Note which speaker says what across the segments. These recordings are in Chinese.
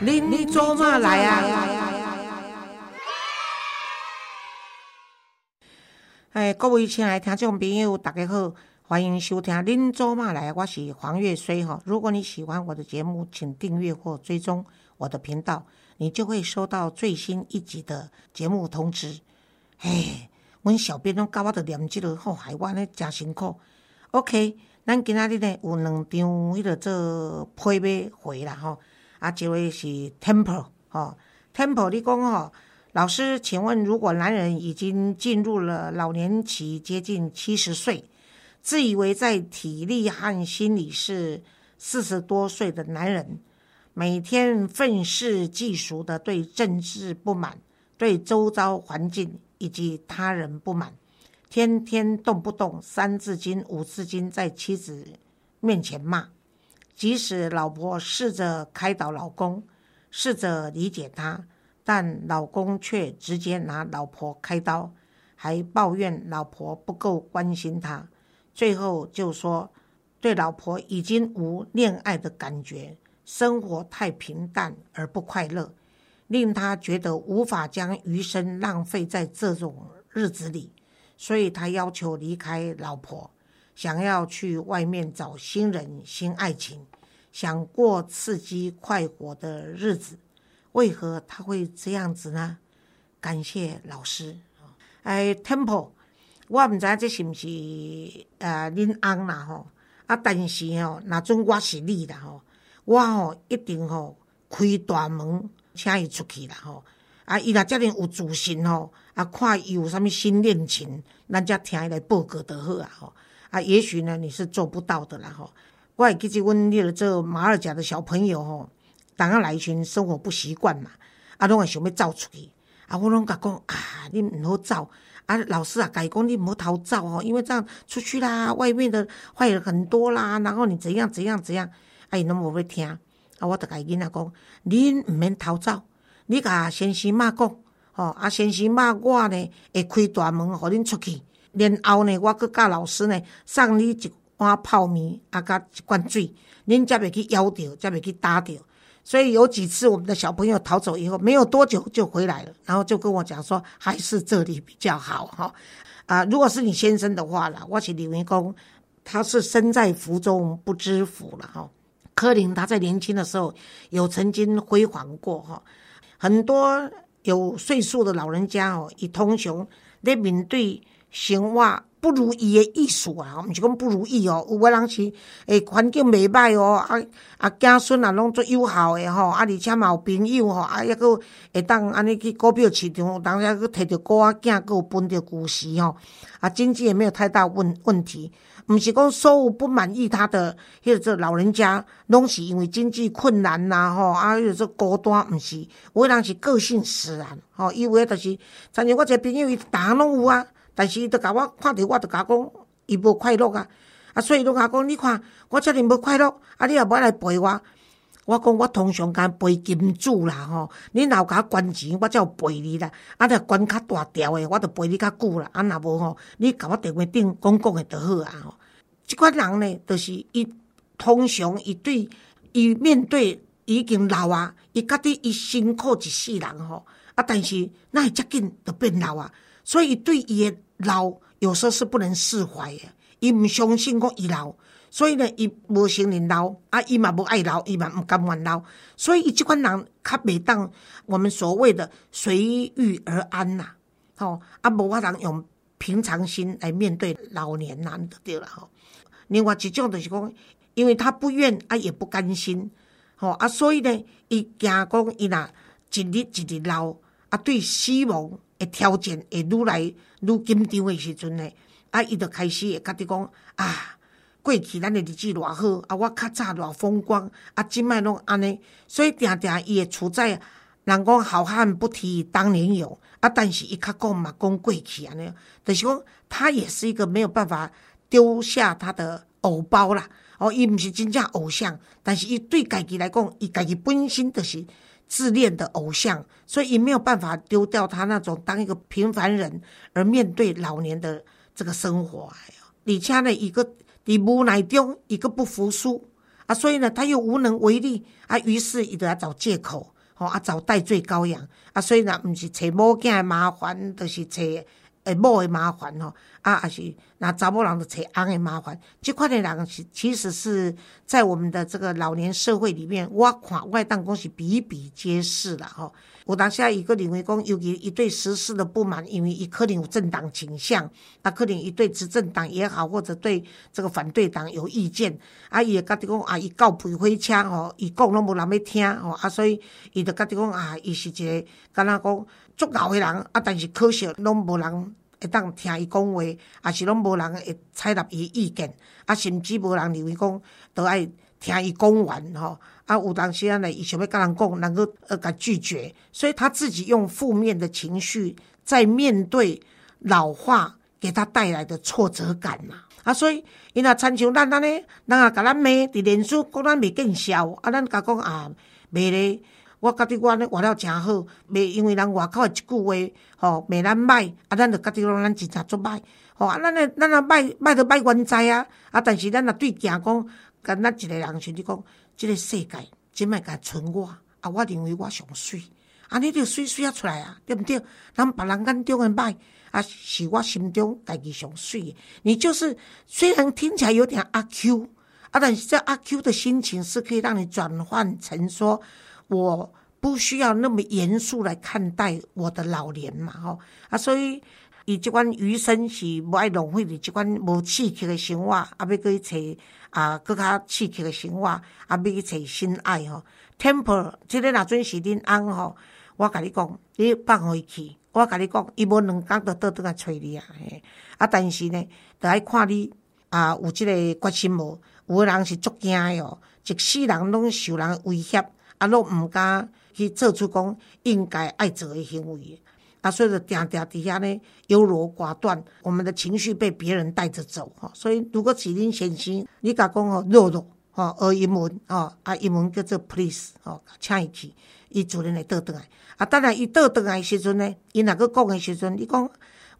Speaker 1: 恁做嘛来啊？哎，各位亲爱听众朋友，大家好，欢迎收听《恁做嘛来》，我是黄月水哈。如果你喜欢我的节目，请订阅或追踪我的频道，你就会收到最新一集的节目通知。哎，阮小编拢教我着念即个，好害我呢真辛苦。OK，咱今仔日呢有两张迄个做配马回啦吼。啊，这位是 Temple 哦，Temple，你讲哦，老师，请问，如果男人已经进入了老年期，接近七十岁，自以为在体力和心理是四十多岁的男人，每天愤世嫉俗的对政治不满，对周遭环境以及他人不满，天天动不动三字经、五字经在妻子面前骂。即使老婆试着开导老公，试着理解他，但老公却直接拿老婆开刀，还抱怨老婆不够关心他，最后就说对老婆已经无恋爱的感觉，生活太平淡而不快乐，令他觉得无法将余生浪费在这种日子里，所以他要求离开老婆。想要去外面找新人、新爱情，想过刺激快活的日子，为何他会这样子呢？感谢老师。哎，Temple，我唔知这是不是呃恁翁啦吼，啊，但是吼，那准我是你啦吼，我吼一定吼开大门请伊出去啦吼。啊，伊若遮尔有自信吼，啊，看伊有啥物新恋情，咱则听伊来报告就好啊吼。啊，也许呢，你是做不到的啦吼。我会记得阮迄个做马尔甲的小朋友吼，当下来一群生活不习惯嘛，啊，拢会想要走出去。啊，我拢甲讲啊，你毋好走。啊，老师啊，改讲你毋好逃走哦，因为这样出去啦，外面的坏人很多啦，然后你怎样怎样怎样，啊，伊拢无要听。啊，我著甲囡仔讲，恁毋免逃走，你甲先生妈讲，吼，啊，先生妈我呢会开大门，互恁出去。然后呢，我阁教老师呢送你一碗泡面，啊，甲一罐水，恁才袂去咬着，才袂去打着。所以有几次我们的小朋友逃走以后，没有多久就回来了，然后就跟我讲说，还是这里比较好哈。啊，如果是你先生的话啦，我是李文公，他是身在福中不知福了哈。柯林他在年轻的时候有曾经辉煌过哈，很多有岁数的老人家哦，以通雄在面对。生活不如意的意思啊，毋是讲不如意哦。有个人是诶环境袂歹哦，啊啊子孙啊拢做友好诶吼，啊而且嘛有朋友吼，啊抑佫会当安尼去股票市场，当下佫摕着股啊，囝佫有分着股息吼，啊经济也没有太大问问题。毋是讲所有不满意他的迄个老人家，拢是因为经济困难呐吼，啊迄个说孤单，毋是。有个人是个性使然吼，伊为就是，曾经我一个朋友伊逐项拢有啊。但是伊都甲我看着，我就甲讲，伊无快乐啊！啊，所以拢甲讲，你看我遮尔无快乐，啊，你也无来陪我。我讲我通常间陪金主啦吼，你若有甲捐钱，我才有陪你啦。啊，若捐较大条诶，我著陪你较久啦。啊，若无吼，你甲我电话顶讲讲诶就好啊吼。即款人呢，就是伊通常伊对伊面对已经老啊，伊觉得伊辛苦一世人吼，啊，但是那会遮紧就变老啊，所以对伊诶。老有时候是不能释怀的，伊毋相信讲伊老，所以呢，伊无承认老，啊，伊嘛无爱老，伊嘛毋甘愿老，所以伊即款人较袂当我们所谓的随遇而安呐，吼，啊，无法通用平常心来面对老年人，就对了吼。另外一种就是讲，因为他不愿啊，也不甘心，吼啊，所以呢，伊惊讲伊若一日一日老，啊，对死亡。挑战会愈来愈紧张诶时阵呢，啊，伊就开始会甲己讲啊，过去咱诶日子偌好，啊，我较早偌风光，啊，即摆拢安尼，所以定定伊会处在人讲好汉不提当年勇，啊，但是伊较讲嘛讲过去安尼，就是讲他也是一个没有办法丢下他的偶包啦，哦，伊毋是真正偶像，但是伊对家己来讲，伊家己本身就是。自恋的偶像，所以也没有办法丢掉他那种当一个平凡人而面对老年的这个生活。李家呢，一个你无奈中，一个不服输，啊，所以呢，他又无能为力啊，于是伊就要找借口，吼啊，找代罪羔羊啊，所以呢，毋是找某囝麻烦，就是找诶某的麻烦吼。啊，也是那查某人就找翁的麻烦，这款的人是其实是在我们的这个老年社会里面，我看外当讲是比比皆是啦吼。有当下一个认为讲，尤其伊对实施的不满，因为伊可能有政党倾向，啊，可能伊对执政党也好，或者对这个反对党有意见，啊，伊会觉得讲啊，伊告配火车吼，伊讲拢无人要听吼，啊，所以伊就觉得讲啊，伊是一个敢若讲足够的人，啊，但是可惜拢无人。会当听伊讲话，也是拢无人会采纳伊意见，啊，甚至无人认为讲都爱听伊讲完吼。啊，有当时啊呢，伊想要甲人讲，能够呃甲拒绝，所以他自己用负面的情绪在面对老化给他带来的挫折感呐。啊，所以伊若参像咱安尼，人也甲咱骂，伫脸书讲咱袂见效，啊，咱甲讲啊，袂咧。我感觉我咧活了诚好，袂因为人外口诶一句话，吼骂咱歹，啊，咱就觉得讲咱真正足歹，吼啊，咱诶咱啊歹歹着歹原在啊，啊，但是咱若对行讲，跟咱一个人像你讲，即个世界即摆甲存我，啊，我认为我上水，啊，你着水水啊出来啊，对毋对？咱别人眼中诶歹，啊，是我心中家己上水诶。你就是虽然听起来有点阿 Q，啊，但是这阿 Q 的心情是可以让你转换成说。我不需要那么严肃来看待我的老年嘛，吼啊，所以伊即款余生是无爱浪费的即款无刺激的生活，啊，要去找啊更较刺激的生活，啊，要去找心爱吼。Temple，即个若准是恁翁吼，我甲你讲，你放回去，我甲你讲，伊无两工就倒倒来找你啊，嘿，啊，但是呢，着爱看你啊有即个决心无？有诶人是足惊诶哦，一世人拢受人威胁。啊，拢毋敢去做出讲应该爱做诶行为，啊，所以就定定伫遐呢优柔寡断，我们的情绪被别人带着走吼。所以如果是恁先生，你甲讲吼弱弱吼学英文吼，啊英文叫做 please 吼，请伊去，伊自然会倒转来。啊，当然伊倒转来时阵呢，伊若个讲诶时阵，你讲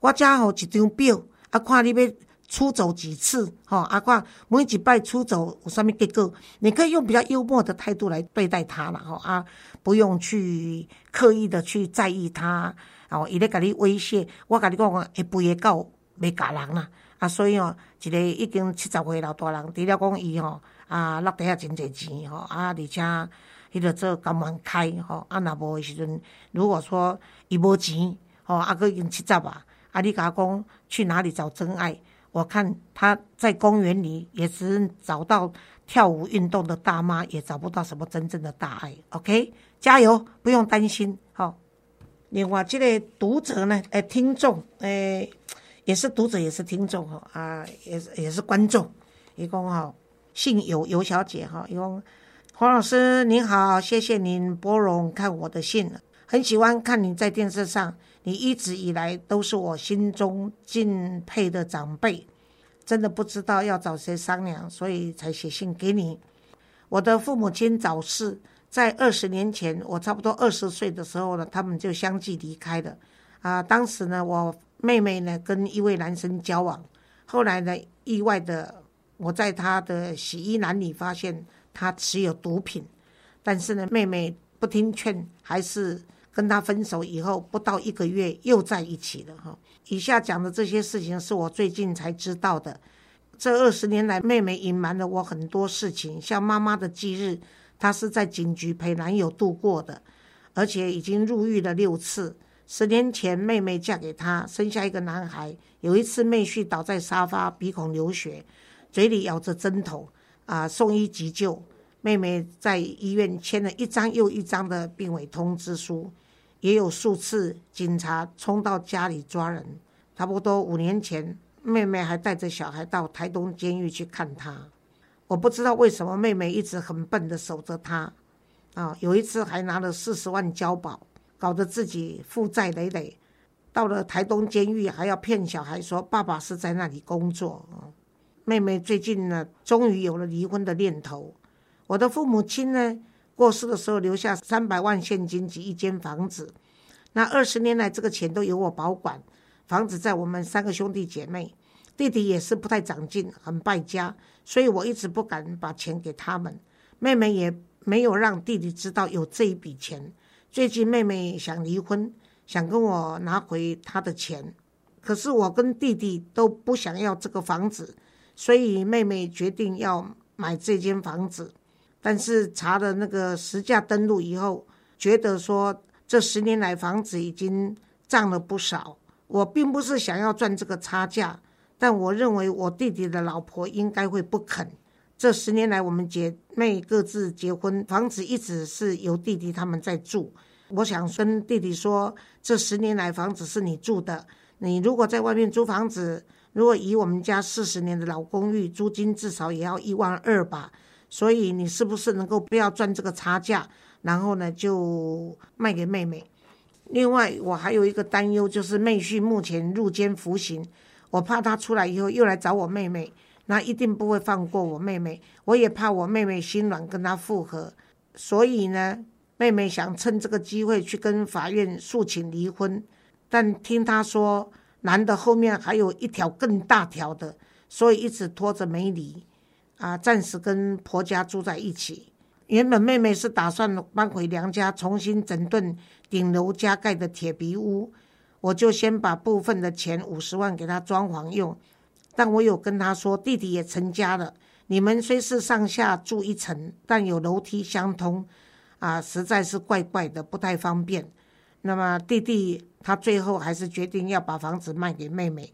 Speaker 1: 我遮吼一张表，啊，看你要。出走几次，哈阿挂每一摆出走有啥物结果？你可以用比较幽默的态度来对待他了，哈啊，不用去刻意的去在意他，哦，伊咧甲你威胁，我甲你讲，会肥会狗袂咬人啦，啊，所以哦，一个已经七十岁老大人，除了讲伊吼啊落地下真侪钱，吼啊，而且迄个做甘愿开，吼啊，若无诶时阵，如果说伊无钱，吼啊，佫已经七十啊，啊，你甲讲去哪里找真爱？我看他在公园里也只找到跳舞运动的大妈，也找不到什么真正的大爱。OK，加油，不用担心。好，另外这个读者呢，诶，听众，诶，也是读者，也是听众哈啊，也是也是观众。一共哈，姓尤尤小姐哈，一共黄老师您好，谢谢您拨容看我的信，很喜欢看您在电视上。你一直以来都是我心中敬佩的长辈，真的不知道要找谁商量，所以才写信给你。我的父母亲早逝，在二十年前，我差不多二十岁的时候呢，他们就相继离开了。啊，当时呢，我妹妹呢跟一位男生交往，后来呢，意外的我在他的洗衣篮里发现他持有毒品，但是呢，妹妹不听劝，还是。跟他分手以后不到一个月又在一起了哈。以下讲的这些事情是我最近才知道的。这二十年来，妹妹隐瞒了我很多事情，像妈妈的忌日，她是在警局陪男友度过的，而且已经入狱了六次。十年前，妹妹嫁给他，生下一个男孩。有一次，妹婿倒在沙发，鼻孔流血，嘴里咬着针头，啊，送医急救。妹妹在医院签了一张又一张的病危通知书。也有数次警察冲到家里抓人，差不多五年前，妹妹还带着小孩到台东监狱去看他。我不知道为什么妹妹一直很笨的守着他，啊，有一次还拿了四十万交保，搞得自己负债累累。到了台东监狱还要骗小孩说爸爸是在那里工作。妹妹最近呢，终于有了离婚的念头。我的父母亲呢？过世的时候留下三百万现金及一间房子，那二十年来这个钱都由我保管。房子在我们三个兄弟姐妹，弟弟也是不太长进，很败家，所以我一直不敢把钱给他们。妹妹也没有让弟弟知道有这一笔钱。最近妹妹想离婚，想跟我拿回她的钱，可是我跟弟弟都不想要这个房子，所以妹妹决定要买这间房子。但是查了那个实价登录以后，觉得说这十年来房子已经涨了不少。我并不是想要赚这个差价。但我认为我弟弟的老婆应该会不肯。这十年来，我们姐妹各自结婚，房子一直是由弟弟他们在住。我想跟弟弟说，这十年来房子是你住的。你如果在外面租房子，如果以我们家四十年的老公寓，租金至少也要一万二吧。所以你是不是能够不要赚这个差价，然后呢就卖给妹妹？另外，我还有一个担忧，就是妹婿目前入监服刑。我怕他出来以后又来找我妹妹，那一定不会放过我妹妹。我也怕我妹妹心软跟他复合，所以呢，妹妹想趁这个机会去跟法院诉请离婚。但听他说，男的后面还有一条更大条的，所以一直拖着没离。啊，暂时跟婆家住在一起。原本妹妹是打算搬回娘家，重新整顿顶楼加盖的铁皮屋。我就先把部分的钱五十万给她装潢用，但我有跟她说，弟弟也成家了，你们虽是上下住一层，但有楼梯相通，啊，实在是怪怪的，不太方便。那么弟弟他最后还是决定要把房子卖给妹妹，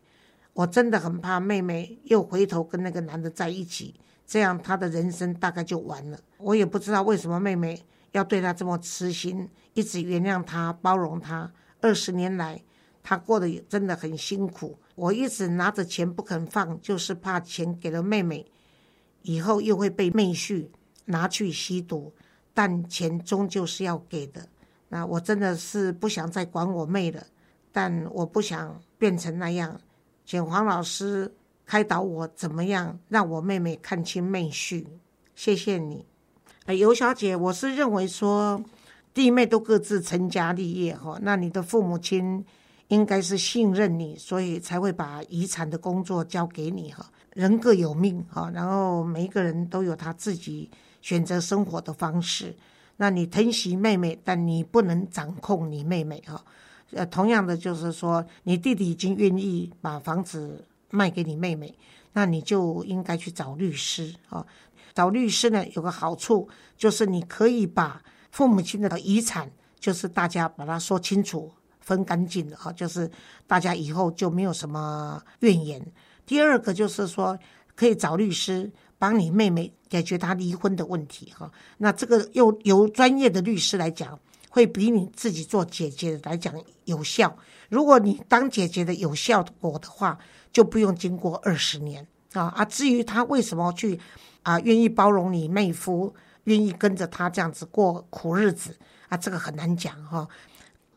Speaker 1: 我真的很怕妹妹又回头跟那个男的在一起，这样他的人生大概就完了。我也不知道为什么妹妹要对他这么痴心，一直原谅他、包容他，二十年来。他过得真的很辛苦，我一直拿着钱不肯放，就是怕钱给了妹妹，以后又会被妹婿拿去吸毒。但钱终究是要给的，那我真的是不想再管我妹了，但我不想变成那样，请黄老师开导我怎么样让我妹妹看清妹婿。谢谢你，尤小姐，我是认为说弟妹都各自成家立业哈，那你的父母亲。应该是信任你，所以才会把遗产的工作交给你哈。人各有命哈，然后每一个人都有他自己选择生活的方式。那你疼惜妹妹，但你不能掌控你妹妹哈。呃，同样的就是说，你弟弟已经愿意把房子卖给你妹妹，那你就应该去找律师啊。找律师呢，有个好处就是你可以把父母亲的遗产，就是大家把它说清楚。分干净的哈，就是大家以后就没有什么怨言。第二个就是说，可以找律师帮你妹妹解决她离婚的问题哈。那这个又由专业的律师来讲，会比你自己做姐姐来讲有效。如果你当姐姐的有效果的话，就不用经过二十年啊啊。至于他为什么去啊愿意包容你妹夫，愿意跟着他这样子过苦日子啊，这个很难讲哈。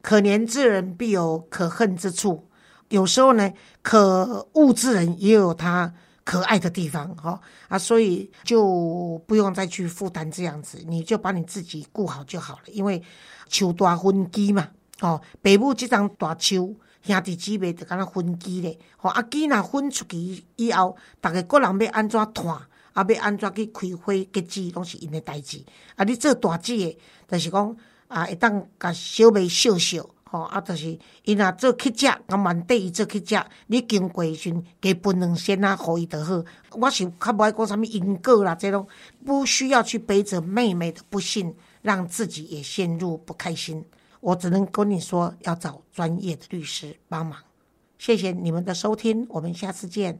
Speaker 1: 可怜之人必有可恨之处，有时候呢，可恶之人也有他可爱的地方，哈啊，所以就不用再去负担这样子，你就把你自己顾好就好了。因为树大分枝嘛，哦，爸母这张大树，兄弟姊妹就敢那分枝咧，吼啊，枝若分出去以后，逐个个人要安怎断，啊，要安怎去开花结籽，拢是因的代志。啊，你做大枝的，就是讲。啊，会当甲小妹笑笑，吼啊，就是伊若做乞食，我万缀伊做乞食。你经过时加分两仙啊，互伊就好。我是较无爱讲啥物因果啦，这种不需要去背着妹妹的不幸，让自己也陷入不开心。我只能跟你说，要找专业的律师帮忙。谢谢你们的收听，我们下次见。